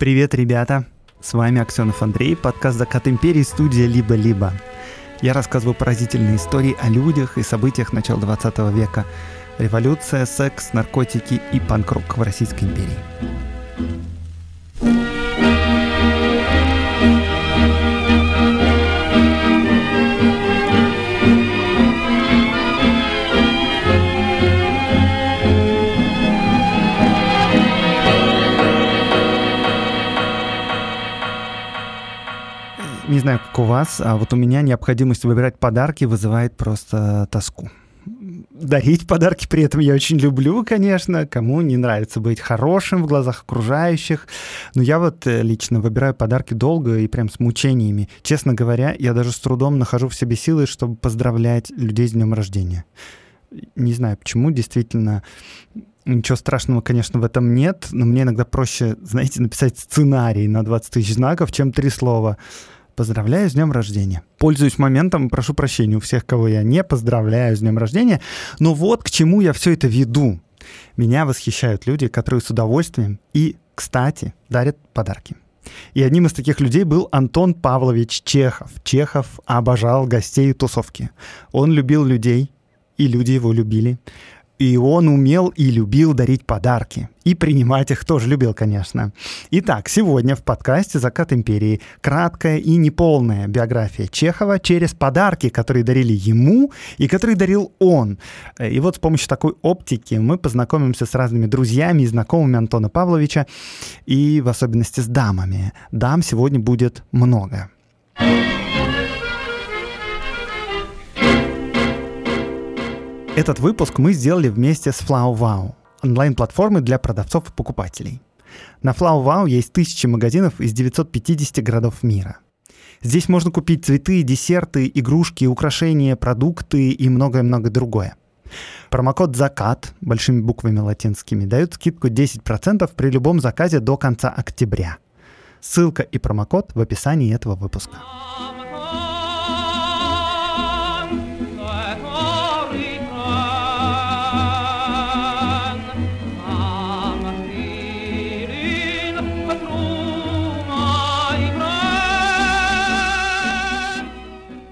Привет, ребята! С вами Аксенов Андрей, подкаст «Закат империи», студия «Либо-либо». Я рассказываю поразительные истории о людях и событиях начала 20 века. Революция, секс, наркотики и панк-рок в Российской империи. Не знаю, как у вас, а вот у меня необходимость выбирать подарки вызывает просто тоску. Дарить подарки при этом я очень люблю, конечно. Кому не нравится быть хорошим в глазах окружающих. Но я вот э, лично выбираю подарки долго и прям с мучениями. Честно говоря, я даже с трудом нахожу в себе силы, чтобы поздравлять людей с днем рождения. Не знаю почему, действительно, Ничего страшного, конечно, в этом нет, но мне иногда проще, знаете, написать сценарий на 20 тысяч знаков, чем три слова. Поздравляю с днем рождения. Пользуюсь моментом, прошу прощения у всех, кого я не поздравляю с днем рождения. Но вот к чему я все это веду. Меня восхищают люди, которые с удовольствием и, кстати, дарят подарки. И одним из таких людей был Антон Павлович Чехов. Чехов обожал гостей и тусовки. Он любил людей, и люди его любили. И он умел и любил дарить подарки. И принимать их тоже любил, конечно. Итак, сегодня в подкасте «Закат империи» краткая и неполная биография Чехова через подарки, которые дарили ему и которые дарил он. И вот с помощью такой оптики мы познакомимся с разными друзьями и знакомыми Антона Павловича, и в особенности с дамами. Дам сегодня будет много. Этот выпуск мы сделали вместе с FlowWow, онлайн-платформой для продавцов и покупателей. На FlowWow есть тысячи магазинов из 950 городов мира. Здесь можно купить цветы, десерты, игрушки, украшения, продукты и многое-многое другое. Промокод «Закат» большими буквами латинскими дает скидку 10% при любом заказе до конца октября. Ссылка и промокод в описании этого выпуска.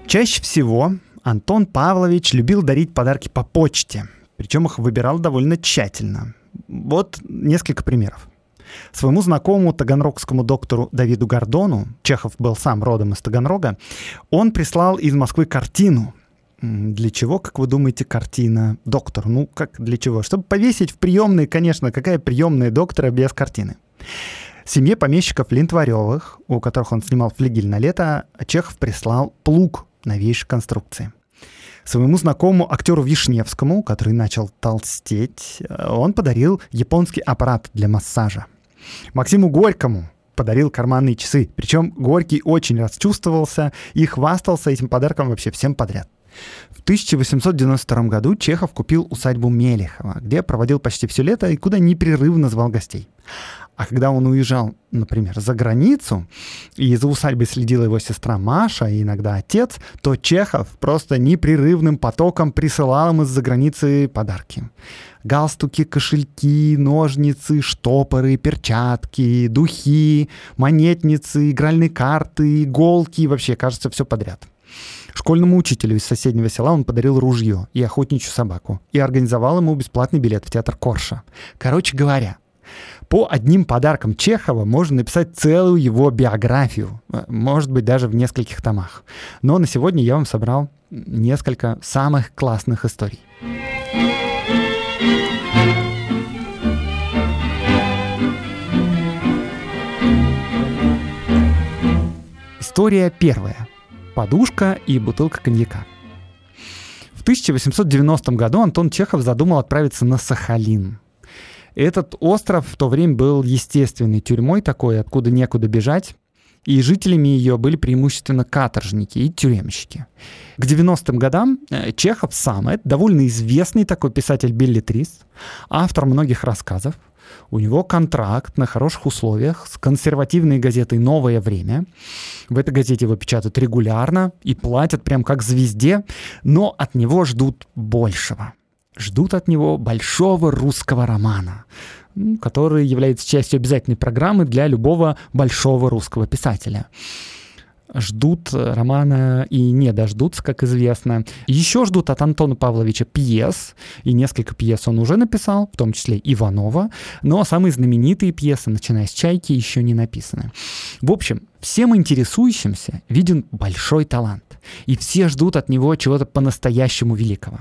Чаще всего Антон Павлович любил дарить подарки по почте, причем их выбирал довольно тщательно. Вот несколько примеров. Своему знакомому таганрогскому доктору Давиду Гордону, Чехов был сам родом из Таганрога, он прислал из Москвы картину. Для чего, как вы думаете, картина доктор? Ну, как для чего? Чтобы повесить в приемной, конечно, какая приемная доктора без картины? Семье помещиков Линтваревых, у которых он снимал флигель на лето, Чехов прислал плуг новейшей конструкции. Своему знакомому актеру Вишневскому, который начал толстеть, э, он подарил японский аппарат для массажа. Максиму Горькому подарил карманные часы. Причем Горький очень расчувствовался и хвастался этим подарком вообще всем подряд. В 1892 году Чехов купил усадьбу Мелехова, где проводил почти все лето и куда непрерывно звал гостей. А когда он уезжал, например, за границу, и за усадьбой следила его сестра Маша, и иногда отец, то Чехов просто непрерывным потоком присылал им из-за границы подарки. Галстуки, кошельки, ножницы, штопоры, перчатки, духи, монетницы, игральные карты, иголки, вообще, кажется, все подряд. Школьному учителю из соседнего села он подарил ружье и охотничью собаку и организовал ему бесплатный билет в театр Корша. Короче говоря, по одним подаркам Чехова можно написать целую его биографию, может быть, даже в нескольких томах. Но на сегодня я вам собрал несколько самых классных историй. История первая. Подушка и бутылка коньяка. В 1890 году Антон Чехов задумал отправиться на Сахалин. Этот остров в то время был естественной тюрьмой такой, откуда некуда бежать. И жителями ее были преимущественно каторжники и тюремщики. К 90-м годам э, Чехов сам, это довольно известный такой писатель-билетрист, автор многих рассказов. У него контракт на хороших условиях с консервативной газетой «Новое время». В этой газете его печатают регулярно и платят прям как звезде, но от него ждут большего ждут от него большого русского романа. который является частью обязательной программы для любого большого русского писателя ждут романа и не дождутся, как известно. Еще ждут от Антона Павловича пьес, и несколько пьес он уже написал, в том числе Иванова, но самые знаменитые пьесы, начиная с «Чайки», еще не написаны. В общем, всем интересующимся виден большой талант, и все ждут от него чего-то по-настоящему великого.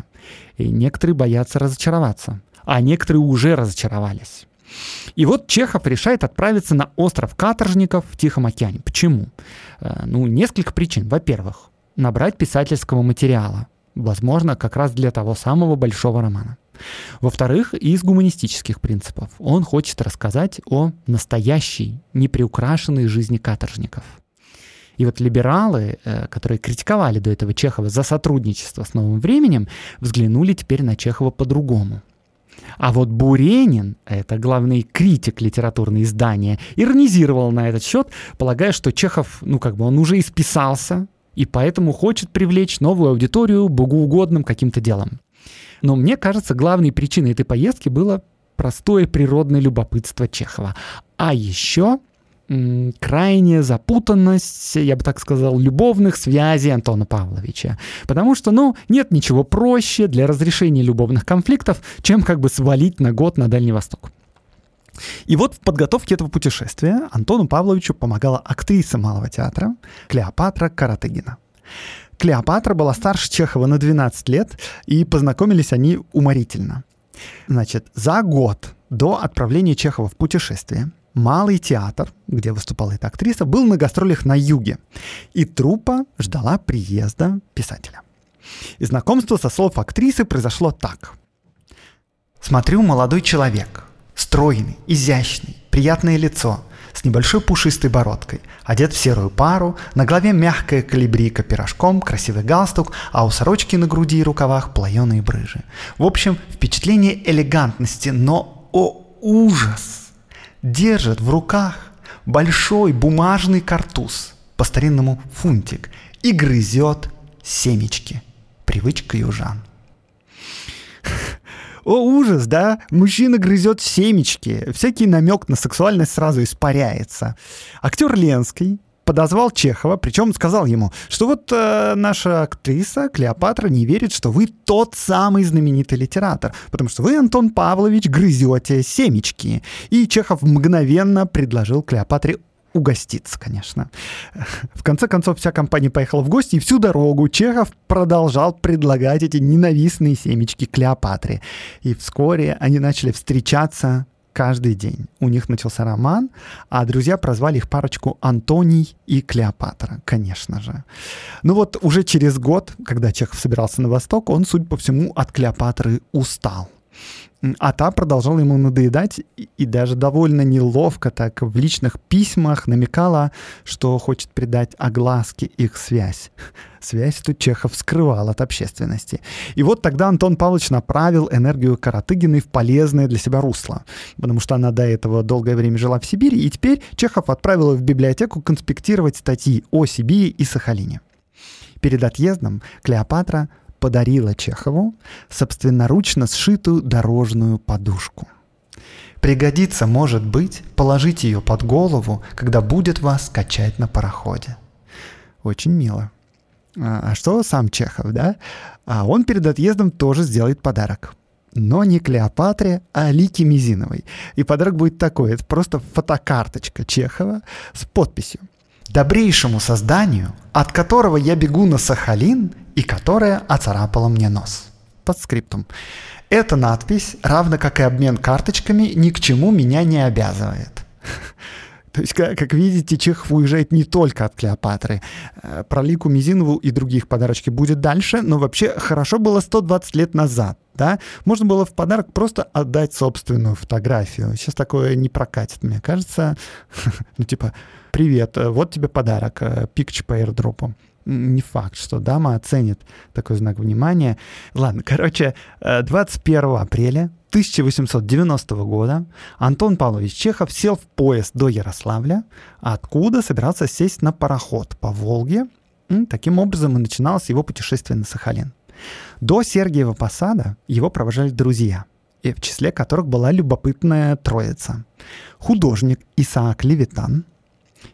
И некоторые боятся разочароваться, а некоторые уже разочаровались. И вот Чехов решает отправиться на остров каторжников в Тихом океане. Почему? Э, ну, несколько причин. Во-первых, набрать писательского материала. Возможно, как раз для того самого большого романа. Во-вторых, из гуманистических принципов. Он хочет рассказать о настоящей, неприукрашенной жизни каторжников. И вот либералы, э, которые критиковали до этого Чехова за сотрудничество с новым временем, взглянули теперь на Чехова по-другому. А вот Буренин, это главный критик литературного издания, иронизировал на этот счет, полагая, что Чехов, ну как бы он уже исписался, и поэтому хочет привлечь новую аудиторию богоугодным каким-то делом. Но мне кажется, главной причиной этой поездки было простое природное любопытство Чехова. А еще крайняя запутанность, я бы так сказал, любовных связей Антона Павловича. Потому что, ну, нет ничего проще для разрешения любовных конфликтов, чем как бы свалить на год на Дальний Восток. И вот в подготовке этого путешествия Антону Павловичу помогала актриса Малого театра Клеопатра Каратыгина. Клеопатра была старше Чехова на 12 лет, и познакомились они уморительно. Значит, за год до отправления Чехова в путешествие Малый театр, где выступала эта актриса, был на гастролях на юге, и труппа ждала приезда писателя. И знакомство со слов актрисы произошло так. «Смотрю, молодой человек, стройный, изящный, приятное лицо, с небольшой пушистой бородкой, одет в серую пару, на голове мягкая калибрика пирожком, красивый галстук, а у сорочки на груди и рукавах плаеные брыжи. В общем, впечатление элегантности, но, о ужас! Держит в руках большой бумажный картуз, по-старинному фунтик, и грызет семечки. Привычка южан. О, ужас, да? Мужчина грызет семечки. Всякий намек на сексуальность сразу испаряется. Актер Ленский подозвал Чехова, причем сказал ему, что вот э, наша актриса Клеопатра не верит, что вы тот самый знаменитый литератор, потому что вы, Антон Павлович, грызете семечки. И Чехов мгновенно предложил Клеопатре угоститься, конечно. В конце концов, вся компания поехала в гости, и всю дорогу Чехов продолжал предлагать эти ненавистные семечки Клеопатре. И вскоре они начали встречаться каждый день. У них начался роман, а друзья прозвали их парочку Антоний и Клеопатра, конечно же. Ну вот уже через год, когда Чехов собирался на восток, он, судя по всему, от Клеопатры устал. А та продолжала ему надоедать и даже довольно неловко так в личных письмах намекала, что хочет придать огласке их связь. Связь тут Чехов скрывал от общественности. И вот тогда Антон Павлович направил энергию Каратыгиной в полезное для себя русло, потому что она до этого долгое время жила в Сибири, и теперь Чехов отправил ее в библиотеку конспектировать статьи о Сибири и Сахалине. Перед отъездом Клеопатра подарила Чехову собственноручно сшитую дорожную подушку. Пригодится, может быть, положить ее под голову, когда будет вас качать на пароходе. Очень мило. А, а что сам Чехов, да? А он перед отъездом тоже сделает подарок. Но не Клеопатре, а Лике Мизиновой. И подарок будет такой. Это просто фотокарточка Чехова с подписью добрейшему созданию, от которого я бегу на Сахалин и которое оцарапало мне нос. Под скриптум. Эта надпись, равно как и обмен карточками, ни к чему меня не обязывает. То есть, как, видите, Чехов уезжает не только от Клеопатры. Э, про Лику Мизинову и других подарочки будет дальше, но вообще хорошо было 120 лет назад. Да? Можно было в подарок просто отдать собственную фотографию. Сейчас такое не прокатит, мне кажется. Ну, типа, привет, э, вот тебе подарок, э, пикч по airdropу. Не факт, что дама оценит такой знак внимания. Ладно, короче, 21 э, апреля 1890 года Антон Павлович Чехов сел в поезд до Ярославля, откуда собирался сесть на пароход по Волге. Таким образом и начиналось его путешествие на Сахалин. До Сергиева Посада его провожали друзья. и в числе которых была любопытная троица. Художник Исаак Левитан,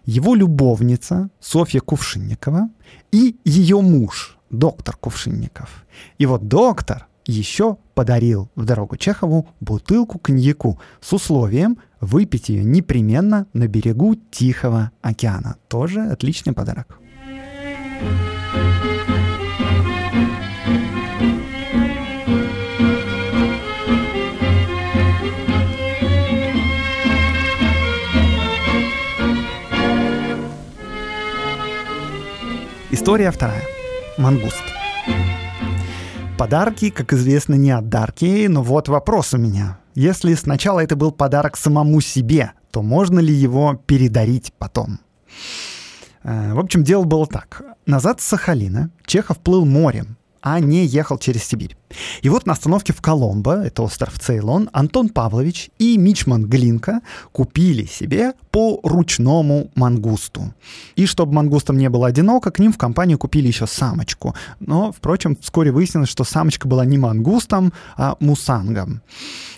его любовница Софья Кувшинникова и ее муж, доктор Кувшинников. И вот доктор еще подарил в дорогу Чехову бутылку коньяку с условием выпить ее непременно на берегу Тихого океана. Тоже отличный подарок. История вторая. Мангуст. Подарки, как известно, не отдарки, но вот вопрос у меня. Если сначала это был подарок самому себе, то можно ли его передарить потом? Э, в общем, дело было так. Назад с Сахалина Чехов плыл морем, а не ехал через Сибирь. И вот на остановке в Коломбо, это остров Цейлон, Антон Павлович и Мичман Глинка купили себе по ручному мангусту. И чтобы мангустам не было одиноко, к ним в компанию купили еще самочку. Но, впрочем, вскоре выяснилось, что самочка была не мангустом, а мусангом.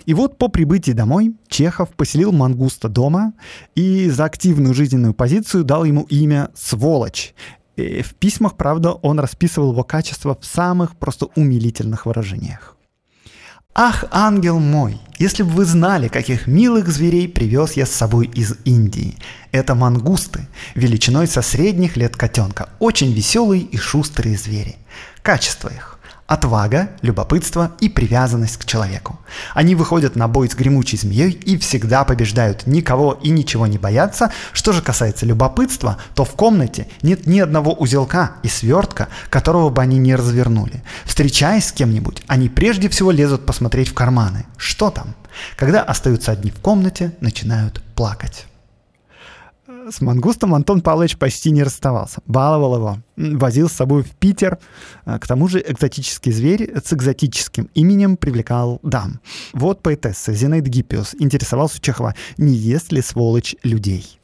И вот по прибытии домой Чехов поселил мангуста дома и за активную жизненную позицию дал ему имя «Сволочь». И в письмах, правда, он расписывал его качество в самых просто умилительных выражениях. Ах, ангел мой, если бы вы знали, каких милых зверей привез я с собой из Индии. Это мангусты, величиной со средних лет котенка, очень веселые и шустрые звери. Качество их отвага, любопытство и привязанность к человеку. Они выходят на бой с гремучей змеей и всегда побеждают, никого и ничего не боятся. Что же касается любопытства, то в комнате нет ни одного узелка и свертка, которого бы они не развернули. Встречаясь с кем-нибудь, они прежде всего лезут посмотреть в карманы. Что там? Когда остаются одни в комнате, начинают плакать. С мангустом Антон Павлович почти не расставался. Баловал его, возил с собой в Питер. А, к тому же экзотический зверь с экзотическим именем привлекал дам. Вот поэтесса Зинаида Гиппиус интересовался у Чехова, не ест ли сволочь людей.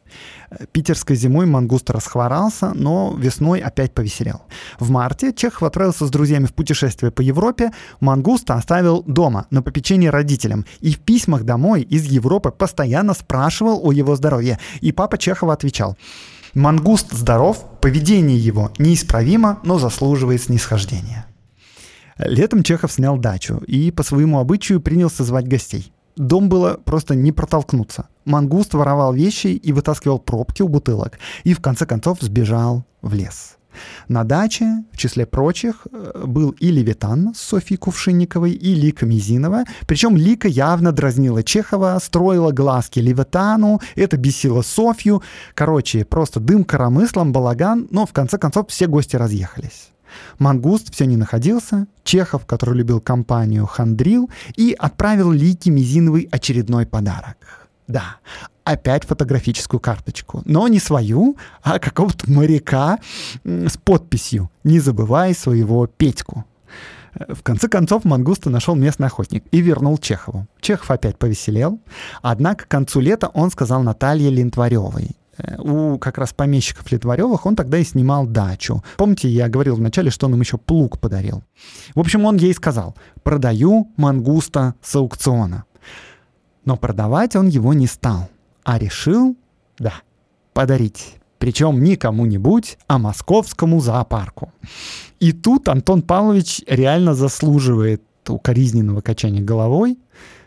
Питерской зимой мангуст расхворался, но весной опять повеселел. В марте Чехов отправился с друзьями в путешествие по Европе. Мангуста оставил дома на попечении родителям. И в письмах домой из Европы постоянно спрашивал о его здоровье. И папа Чехова отвечал. Мангуст здоров, поведение его неисправимо, но заслуживает снисхождения. Летом Чехов снял дачу и по своему обычаю принялся звать гостей. Дом было просто не протолкнуться. Мангуст воровал вещи и вытаскивал пробки у бутылок. И в конце концов сбежал в лес. На даче, в числе прочих, э, был и Левитан с Софьей Кувшинниковой, и Лика Мизинова. Причем Лика явно дразнила Чехова, строила глазки Левитану, это бесило Софью. Короче, просто дым коромыслом, балаган, но в конце концов все гости разъехались. Мангуст все не находился, Чехов, который любил компанию, хандрил и отправил Лике Мизиновой очередной подарок. Да, опять фотографическую карточку. Но не свою, а какого-то моряка с подписью «Не забывай своего Петьку». В конце концов Мангуста нашел местный охотник и вернул Чехову. Чехов опять повеселел, однако к концу лета он сказал Наталье Лентваревой, у как раз помещиков Литваревых он тогда и снимал дачу. Помните, я говорил вначале, что он им еще плуг подарил. В общем, он ей сказал, продаю мангуста с аукциона. Но продавать он его не стал, а решил, да, подарить. Причем не кому-нибудь, а московскому зоопарку. И тут Антон Павлович реально заслуживает укоризненного качания головой,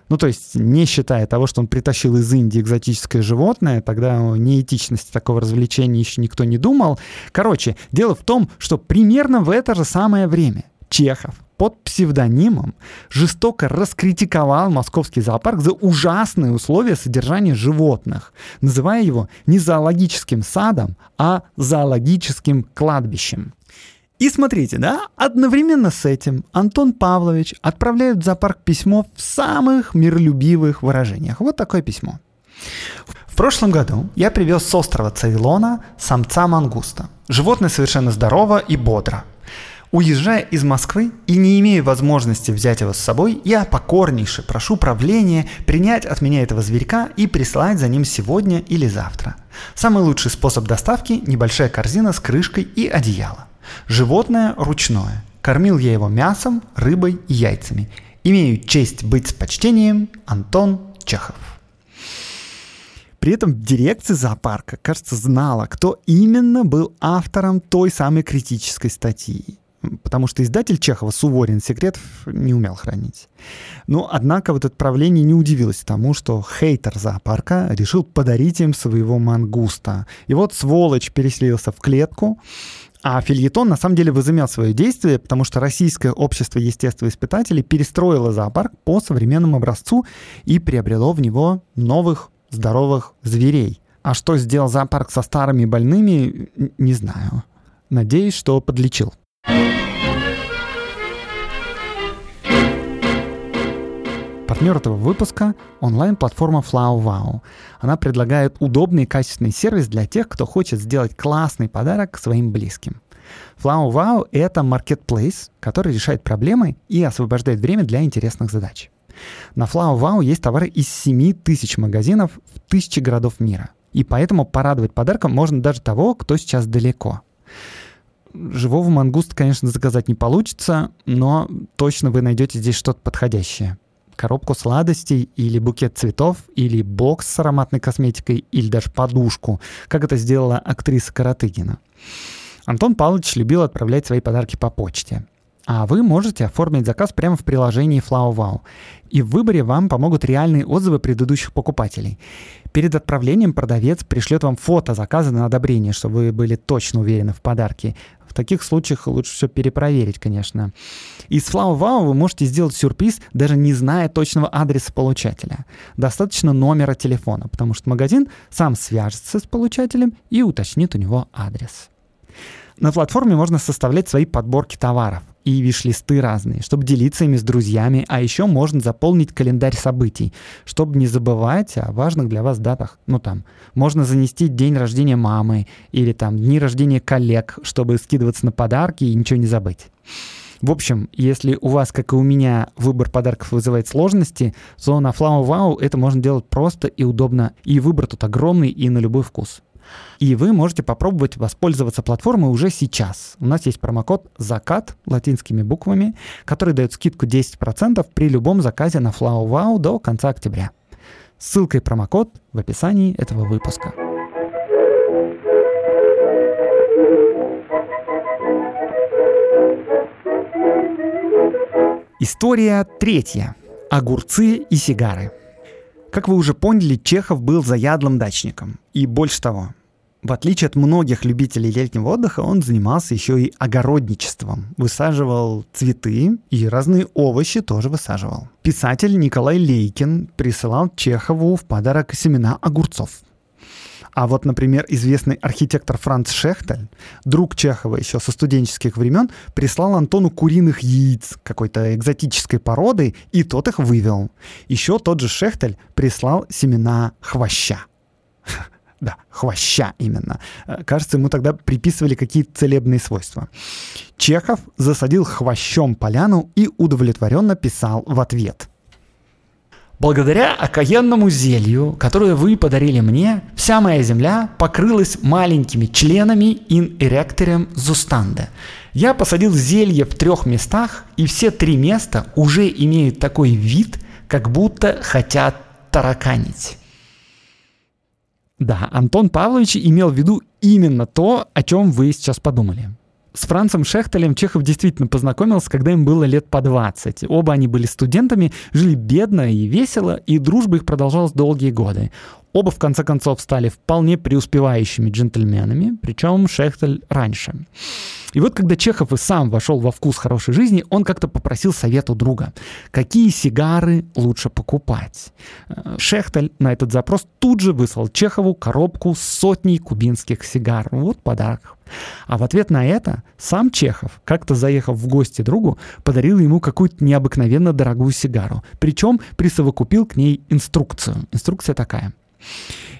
ну, то есть, не считая того, что он притащил из Индии экзотическое животное, тогда о неэтичности такого развлечения еще никто не думал. Короче, дело в том, что примерно в это же самое время Чехов под псевдонимом жестоко раскритиковал московский зоопарк за ужасные условия содержания животных, называя его не зоологическим садом, а зоологическим кладбищем. И смотрите, да, одновременно с этим Антон Павлович отправляет в зоопарк письмо в самых миролюбивых выражениях. Вот такое письмо. В прошлом году я привез с острова Цейлона самца мангуста. Животное совершенно здорово и бодро. Уезжая из Москвы и не имея возможности взять его с собой, я покорнейше прошу правления принять от меня этого зверька и прислать за ним сегодня или завтра. Самый лучший способ доставки – небольшая корзина с крышкой и одеяло. Животное ручное. Кормил я его мясом, рыбой и яйцами. Имею честь быть с почтением Антон Чехов. При этом дирекция зоопарка, кажется, знала, кто именно был автором той самой критической статьи. Потому что издатель Чехова Суворин секретов не умел хранить. Но, однако, вот это правление не удивилось тому, что хейтер зоопарка решил подарить им своего мангуста. И вот сволочь переселился в клетку, а фильетон на самом деле возымел свое действие, потому что Российское общество естествоиспытателей перестроило зоопарк по современному образцу и приобрело в него новых здоровых зверей. А что сделал зоопарк со старыми больными, не знаю. Надеюсь, что подлечил. Партнер этого выпуска — онлайн-платформа FlowWow. Она предлагает удобный и качественный сервис для тех, кто хочет сделать классный подарок своим близким. FlowWow — это marketplace, который решает проблемы и освобождает время для интересных задач. На FlowWow есть товары из 7 тысяч магазинов в тысячи городов мира. И поэтому порадовать подарком можно даже того, кто сейчас далеко. Живого мангуста, конечно, заказать не получится, но точно вы найдете здесь что-то подходящее. Коробку сладостей или букет цветов, или бокс с ароматной косметикой, или даже подушку, как это сделала актриса Каратыгина. Антон Павлович любил отправлять свои подарки по почте. А вы можете оформить заказ прямо в приложении FlowWow. И в выборе вам помогут реальные отзывы предыдущих покупателей. Перед отправлением продавец пришлет вам фото заказа на одобрение, чтобы вы были точно уверены в подарке. В таких случаях лучше все перепроверить, конечно. Из FlowWow вы можете сделать сюрприз, даже не зная точного адреса получателя. Достаточно номера телефона, потому что магазин сам свяжется с получателем и уточнит у него адрес. На платформе можно составлять свои подборки товаров и виш-листы разные, чтобы делиться ими с друзьями, а еще можно заполнить календарь событий, чтобы не забывать о важных для вас датах. Ну там, можно занести день рождения мамы или там дни рождения коллег, чтобы скидываться на подарки и ничего не забыть. В общем, если у вас, как и у меня, выбор подарков вызывает сложности, то на Flower Wow это можно делать просто и удобно. И выбор тут огромный и на любой вкус. И вы можете попробовать воспользоваться платформой уже сейчас. У нас есть промокод «Закат» латинскими буквами, который дает скидку 10% при любом заказе на FlowWow до конца октября. Ссылка и промокод в описании этого выпуска. История третья. Огурцы и сигары. Как вы уже поняли, Чехов был заядлым дачником. И больше того, в отличие от многих любителей летнего отдыха, он занимался еще и огородничеством. Высаживал цветы и разные овощи тоже высаживал. Писатель Николай Лейкин присылал Чехову в подарок семена огурцов. А вот, например, известный архитектор Франц Шехтель, друг Чехова еще со студенческих времен, прислал Антону куриных яиц какой-то экзотической породы, и тот их вывел. Еще тот же Шехтель прислал семена хвоща. Да, хвоща именно. Э, кажется, ему тогда приписывали какие-то целебные свойства. Чехов засадил хвощом поляну и удовлетворенно писал в ответ. Благодаря окаянному зелью, которое вы подарили мне, вся моя земля покрылась маленькими членами in erectorem зустанда. Я посадил зелье в трех местах, и все три места уже имеют такой вид, как будто хотят тараканить. Да, Антон Павлович имел в виду именно то, о чем вы сейчас подумали. С Францем Шехтелем Чехов действительно познакомился, когда им было лет по 20. Оба они были студентами, жили бедно и весело, и дружба их продолжалась долгие годы. Оба, в конце концов, стали вполне преуспевающими джентльменами, причем Шехтель раньше. И вот когда Чехов и сам вошел во вкус хорошей жизни, он как-то попросил совет у друга. Какие сигары лучше покупать? Э, Шехтель на этот запрос тут же выслал Чехову коробку с сотней кубинских сигар. Вот подарок. А в ответ на это сам Чехов, как-то заехав в гости другу, подарил ему какую-то необыкновенно дорогую сигару. Причем присовокупил к ней инструкцию. Инструкция такая –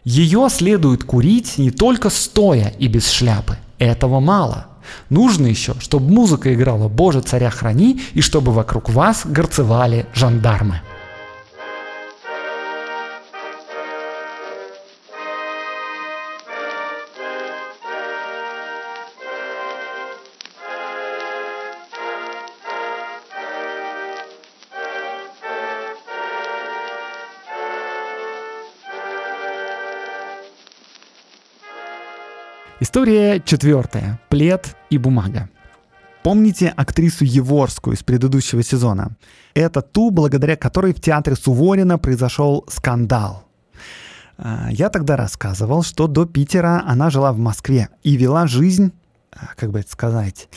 ее следует курить не только стоя и без шляпы. Этого мало. Нужно еще, чтобы музыка играла «Боже, царя храни» и чтобы вокруг вас горцевали жандармы. История четвертая. Плед и бумага. Помните актрису Еворскую из предыдущего сезона? Это ту, благодаря которой в театре Суворина произошел скандал. А, я тогда рассказывал, что до Питера она жила в Москве и вела жизнь, а, как бы это сказать,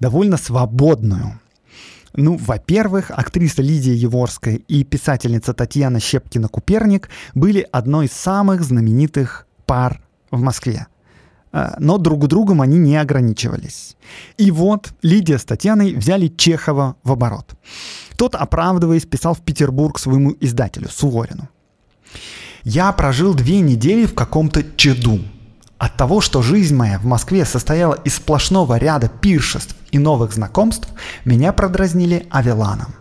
довольно свободную. Ну, во-первых, актриса Лидия Еворская и писательница Татьяна Щепкина-Куперник были одной из самых знаменитых пар в Москве. А, но друг другом они не ограничивались. И вот Лидия с Татьяной взяли Чехова в оборот. Тот, оправдываясь, писал в Петербург своему издателю Суворину. «Я прожил две недели в каком-то чаду. От того, что жизнь моя в Москве состояла из сплошного ряда пиршеств и новых знакомств, меня продразнили Авеланом.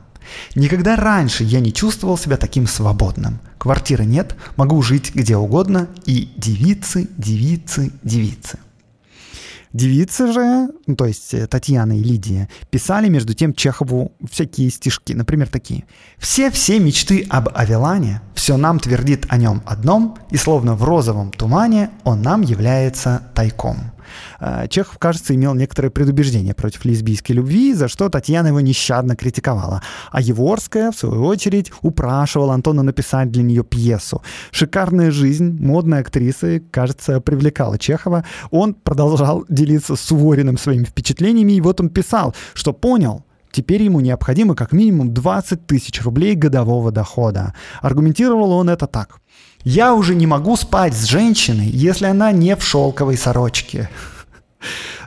Никогда раньше я не чувствовал себя таким свободным. Квартиры нет, могу жить где угодно, и девицы, девицы, девицы. Девицы же, ну, то есть э, Татьяна и Лидия, писали между тем Чехову всякие стишки, например, такие. «Все-все мечты об Авелане, все нам твердит о нем одном, и словно в розовом тумане он нам является тайком». Э, Чехов, кажется, имел некоторое предубеждение против лесбийской любви, за что Татьяна его нещадно критиковала. А Еворская, в свою очередь, упрашивала Антона написать для нее пьесу. Шикарная жизнь модной актрисы, кажется, привлекала Чехова. Он продолжал делиться с Сувориным своими впечатлениями, и вот он писал, что понял, Теперь ему необходимо как минимум 20 тысяч рублей годового дохода. Аргументировал он это так. Я уже не могу спать с женщиной, если она не в шелковой сорочке.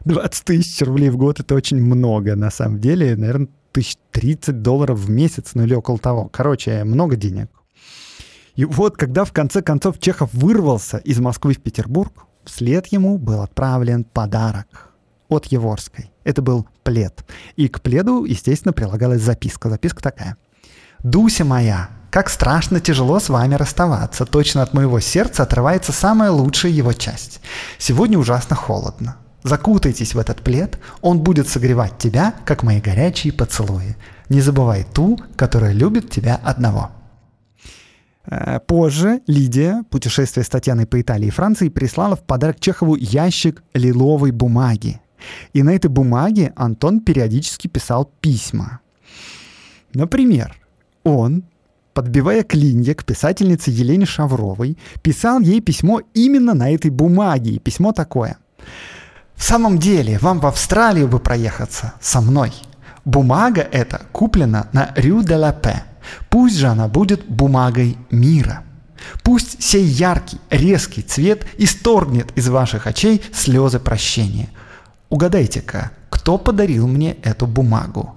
20 тысяч рублей в год — это очень много, на самом деле. Наверное, тысяч 30 долларов в месяц, ну или около того. Короче, много денег. И вот, когда в конце концов Чехов вырвался из Москвы в Петербург, вслед ему был отправлен подарок от Еворской. Это был плед. И к пледу, естественно, прилагалась записка. Записка такая. «Дуся моя, как страшно тяжело с вами расставаться. Точно от моего сердца отрывается самая лучшая его часть. Сегодня ужасно холодно. Закутайтесь в этот плед, он будет согревать тебя, как мои горячие поцелуи. Не забывай ту, которая любит тебя одного. Э, позже Лидия, путешествие с Татьяной по Италии и Франции, прислала в подарок Чехову ящик лиловой бумаги. И на этой бумаге Антон периодически писал письма. Например, он подбивая клинья к писательнице Елене Шавровой, писал ей письмо именно на этой бумаге. И письмо такое. «В самом деле, вам в Австралию бы проехаться со мной. Бумага эта куплена на Рю де ла Пе. Пусть же она будет бумагой мира. Пусть сей яркий, резкий цвет исторгнет из ваших очей слезы прощения. Угадайте-ка, кто подарил мне эту бумагу?»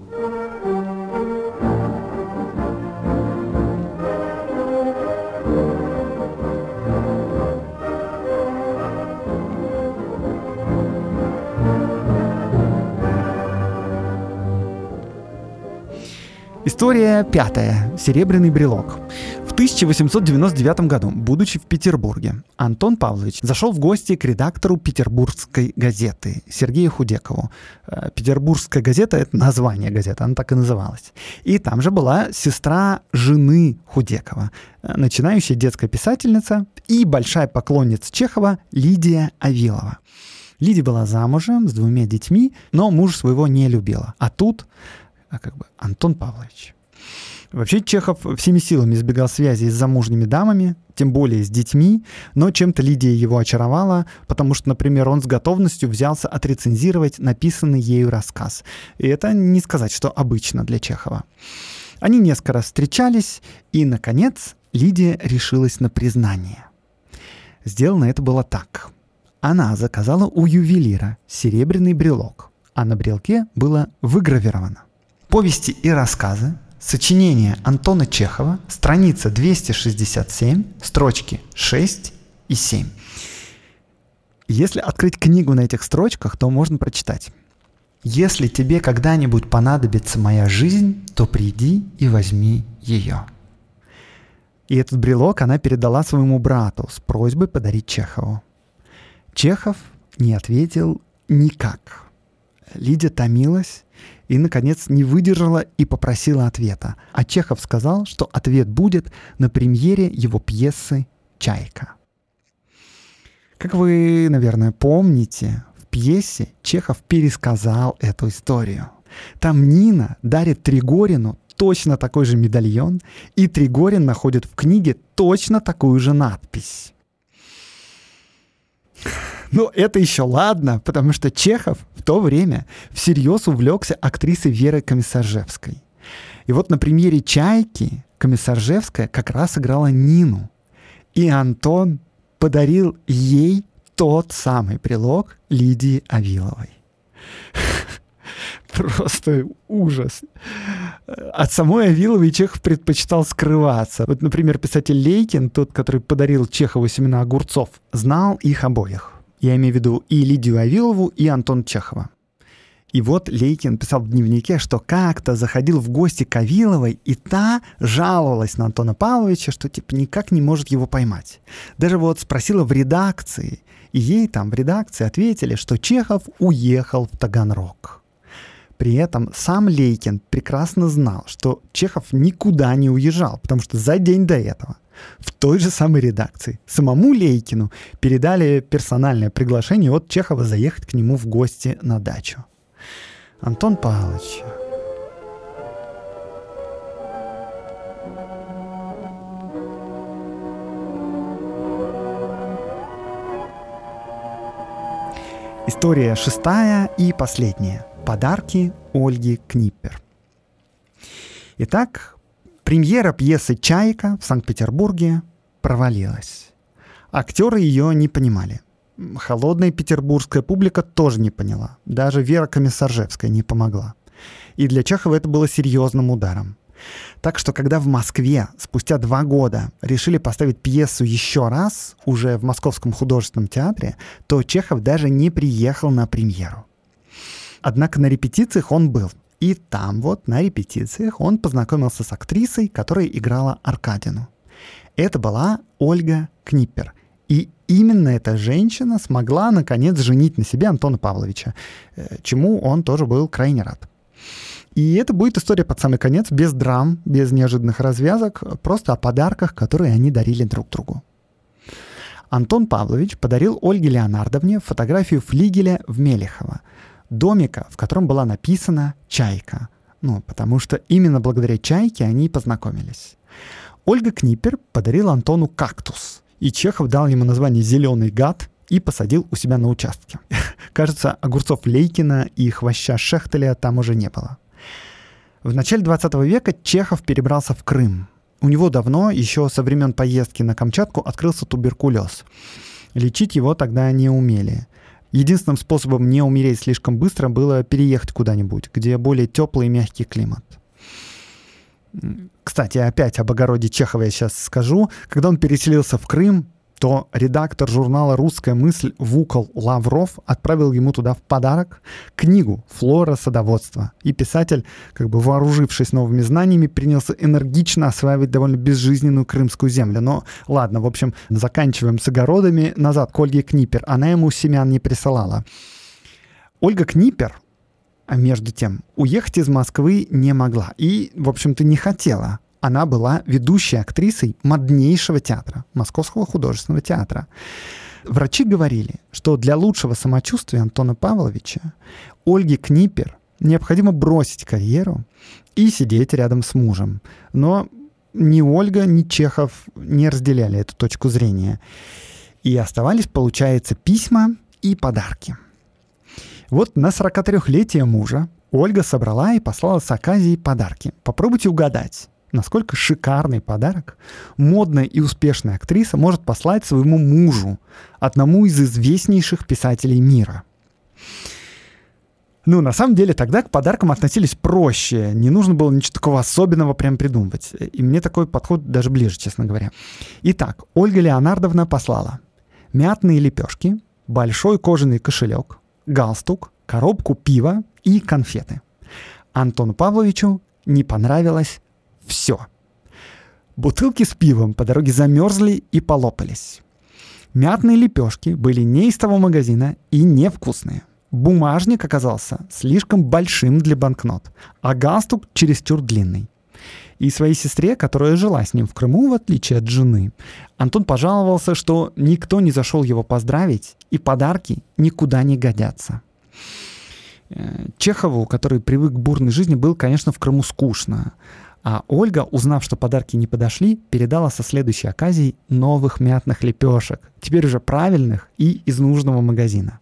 История пятая. Серебряный брелок. В 1899 году, будучи в Петербурге, Антон Павлович зашел в гости к редактору петербургской газеты Сергею Худекову. Э, Петербургская газета — это название газеты, она так и называлась. И там же была сестра жены Худекова, э, начинающая детская писательница и большая поклонница Чехова Лидия Авилова. Лидия была замужем с двумя детьми, но муж своего не любила. А тут как бы Антон Павлович. Вообще Чехов всеми силами избегал связи с замужними дамами, тем более с детьми, но чем-то Лидия его очаровала, потому что, например, он с готовностью взялся отрецензировать написанный ею рассказ. И это не сказать, что обычно для Чехова. Они несколько раз встречались, и, наконец, Лидия решилась на признание. Сделано это было так. Она заказала у ювелира серебряный брелок, а на брелке было выгравировано Повести и рассказы. Сочинение Антона Чехова. Страница 267, строчки 6 и 7. Если открыть книгу на этих строчках, то можно прочитать. «Если тебе когда-нибудь понадобится моя жизнь, то приди и возьми ее». И этот брелок она передала своему брату с просьбой подарить Чехову. Чехов не ответил никак. Лидия томилась и, наконец, не выдержала и попросила ответа. А Чехов сказал, что ответ будет на премьере его пьесы «Чайка». Как вы, наверное, помните, в пьесе Чехов пересказал эту историю. Там Нина дарит Тригорину точно такой же медальон, и Тригорин находит в книге точно такую же надпись. Ну, это еще ладно, потому что Чехов в то время всерьез увлекся актрисой Верой Комиссаржевской. И вот на примере «Чайки» Комиссаржевская как раз играла Нину. И Антон подарил ей тот самый прилог Лидии Авиловой. Просто ужас. От самой Авиловой Чехов предпочитал скрываться. Вот, например, писатель Лейкин, тот, который подарил Чехову семена огурцов, знал их обоих. Я имею в виду и Лидию Авилову, и Антон Чехова. И вот Лейкин писал в дневнике, что как-то заходил в гости к Авиловой, и та жаловалась на Антона Павловича, что типа никак не может его поймать. Даже вот спросила в редакции, и ей там в редакции ответили, что Чехов уехал в Таганрог. При этом сам Лейкин прекрасно знал, что Чехов никуда не уезжал, потому что за день до этого в той же самой редакции самому Лейкину передали персональное приглашение от Чехова заехать к нему в гости на дачу. Антон Павлович. История шестая и последняя. Подарки Ольги Книппер. Итак, премьера пьесы «Чайка» в Санкт-Петербурге провалилась. Актеры ее не понимали. Холодная петербургская публика тоже не поняла. Даже Вера Комиссаржевская не помогла. И для Чехова это было серьезным ударом. Так что, когда в Москве спустя два года решили поставить пьесу еще раз, уже в Московском художественном театре, то Чехов даже не приехал на премьеру. Однако на репетициях он был. И там вот, на репетициях, он познакомился с актрисой, которая играла Аркадину. Это была Ольга Книппер. И именно эта женщина смогла, наконец, женить на себе Антона Павловича, э, чему он тоже был крайне рад. И это будет история под самый конец, без драм, без неожиданных развязок, просто о подарках, которые они дарили друг другу. Антон Павлович подарил Ольге Леонардовне фотографию флигеля в Мелехово, домика, в котором была написана «Чайка». Ну, потому что именно благодаря «Чайке» они познакомились. Ольга Книпер подарила Антону кактус, и Чехов дал ему название «Зеленый гад», и посадил у себя на участке. Кажется, огурцов Лейкина и хвоща Шехтеля там уже не было. В начале 20 века Чехов перебрался в Крым. У него давно, еще со времен поездки на Камчатку, открылся туберкулез. Лечить его тогда не умели. Единственным способом не умереть слишком быстро было переехать куда-нибудь, где более теплый и мягкий климат. Кстати, опять об огороде Чехова я сейчас скажу. Когда он переселился в Крым, то редактор журнала «Русская мысль» Вукол Лавров отправил ему туда в подарок книгу «Флора садоводства». И писатель, как бы вооружившись новыми знаниями, принялся энергично осваивать довольно безжизненную крымскую землю. Но ладно, в общем, заканчиваем с огородами. Назад к Ольге Книпер. Она ему семян не присылала. Ольга Книпер, а между тем, уехать из Москвы не могла. И, в общем-то, не хотела она была ведущей актрисой моднейшего театра, Московского художественного театра. Врачи говорили, что для лучшего самочувствия Антона Павловича Ольге Книпер необходимо бросить карьеру и сидеть рядом с мужем. Но ни Ольга, ни Чехов не разделяли эту точку зрения. И оставались, получается, письма и подарки. Вот на 43-летие мужа Ольга собрала и послала с Аказией подарки. Попробуйте угадать, насколько шикарный подарок модная и успешная актриса может послать своему мужу, одному из известнейших писателей мира. Ну, на самом деле, тогда к подаркам относились проще. Не нужно было ничего такого особенного прям придумывать. И мне такой подход даже ближе, честно говоря. Итак, Ольга Леонардовна послала мятные лепешки, большой кожаный кошелек, галстук, коробку пива и конфеты. Антону Павловичу не понравилось все. Бутылки с пивом по дороге замерзли и полопались. Мятные лепешки были не из того магазина и невкусные. Бумажник оказался слишком большим для банкнот, а галстук чересчур длинный. И своей сестре, которая жила с ним в Крыму, в отличие от жены, Антон пожаловался, что никто не зашел его поздравить, и подарки никуда не годятся. Э, Чехову, который привык к бурной жизни, был, конечно, в Крыму скучно. А Ольга, узнав, что подарки не подошли, передала со следующей оказией новых мятных лепешек, теперь уже правильных и из нужного магазина.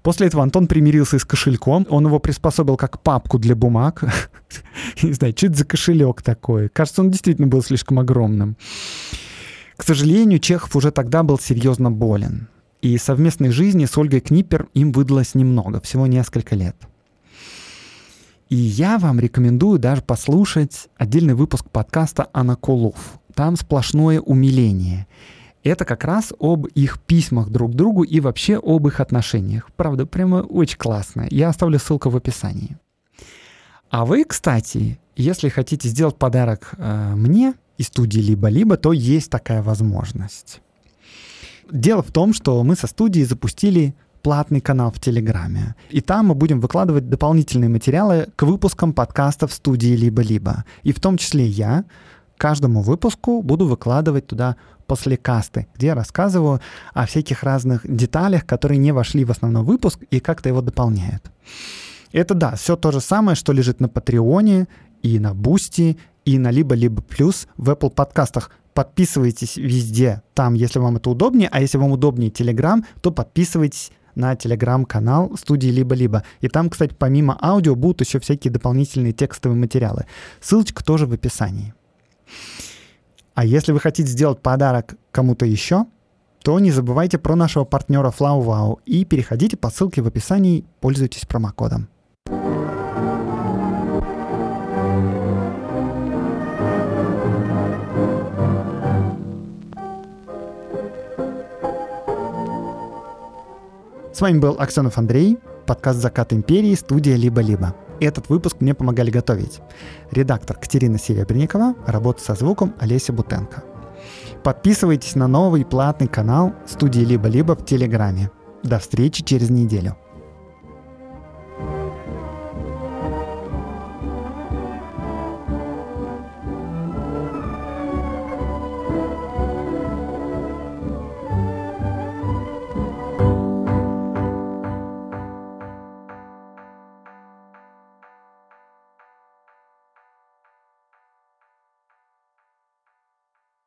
После этого Антон примирился с кошельком. Он его приспособил как папку для бумаг. Не знаю, что это за кошелек такой. Кажется, он действительно был слишком огромным. К сожалению, Чехов уже тогда был серьезно болен. И совместной жизни с Ольгой Книпер им выдалось немного, всего несколько лет. И я вам рекомендую даже послушать отдельный выпуск подкаста «Анаколов». Там сплошное умиление — это как раз об их письмах друг другу и вообще об их отношениях. Правда, прямо очень классно. Я оставлю ссылку в описании. А вы, кстати, если хотите сделать подарок э, мне из студии либо-либо, то есть такая возможность. Дело в том, что мы со студией запустили платный канал в Телеграме. И там мы будем выкладывать дополнительные материалы к выпускам подкастов студии либо-либо. И в том числе я каждому выпуску буду выкладывать туда после касты, где я рассказываю о всяких разных деталях, которые не вошли в основной выпуск и как-то его дополняют. Это да, все то же самое, что лежит на Патреоне и на Бусти и на либо-либо плюс в Apple подкастах. Подписывайтесь везде там, если вам это удобнее, а если вам удобнее Telegram, то подписывайтесь на телеграм-канал студии «Либо-либо». И там, кстати, помимо аудио будут еще всякие дополнительные текстовые материалы. Ссылочка тоже в описании. А если вы хотите сделать подарок кому-то еще, то не забывайте про нашего партнера Flowwow и переходите по ссылке в описании, пользуйтесь промокодом. С вами был Аксенов Андрей, подкаст «Закат империи», студия «Либо-либо». Этот выпуск мне помогали готовить. Редактор Катерина Серебренникова, работа со звуком Олеся Бутенко. Подписывайтесь на новый платный канал студии «Либо-либо» в Телеграме. До встречи через неделю.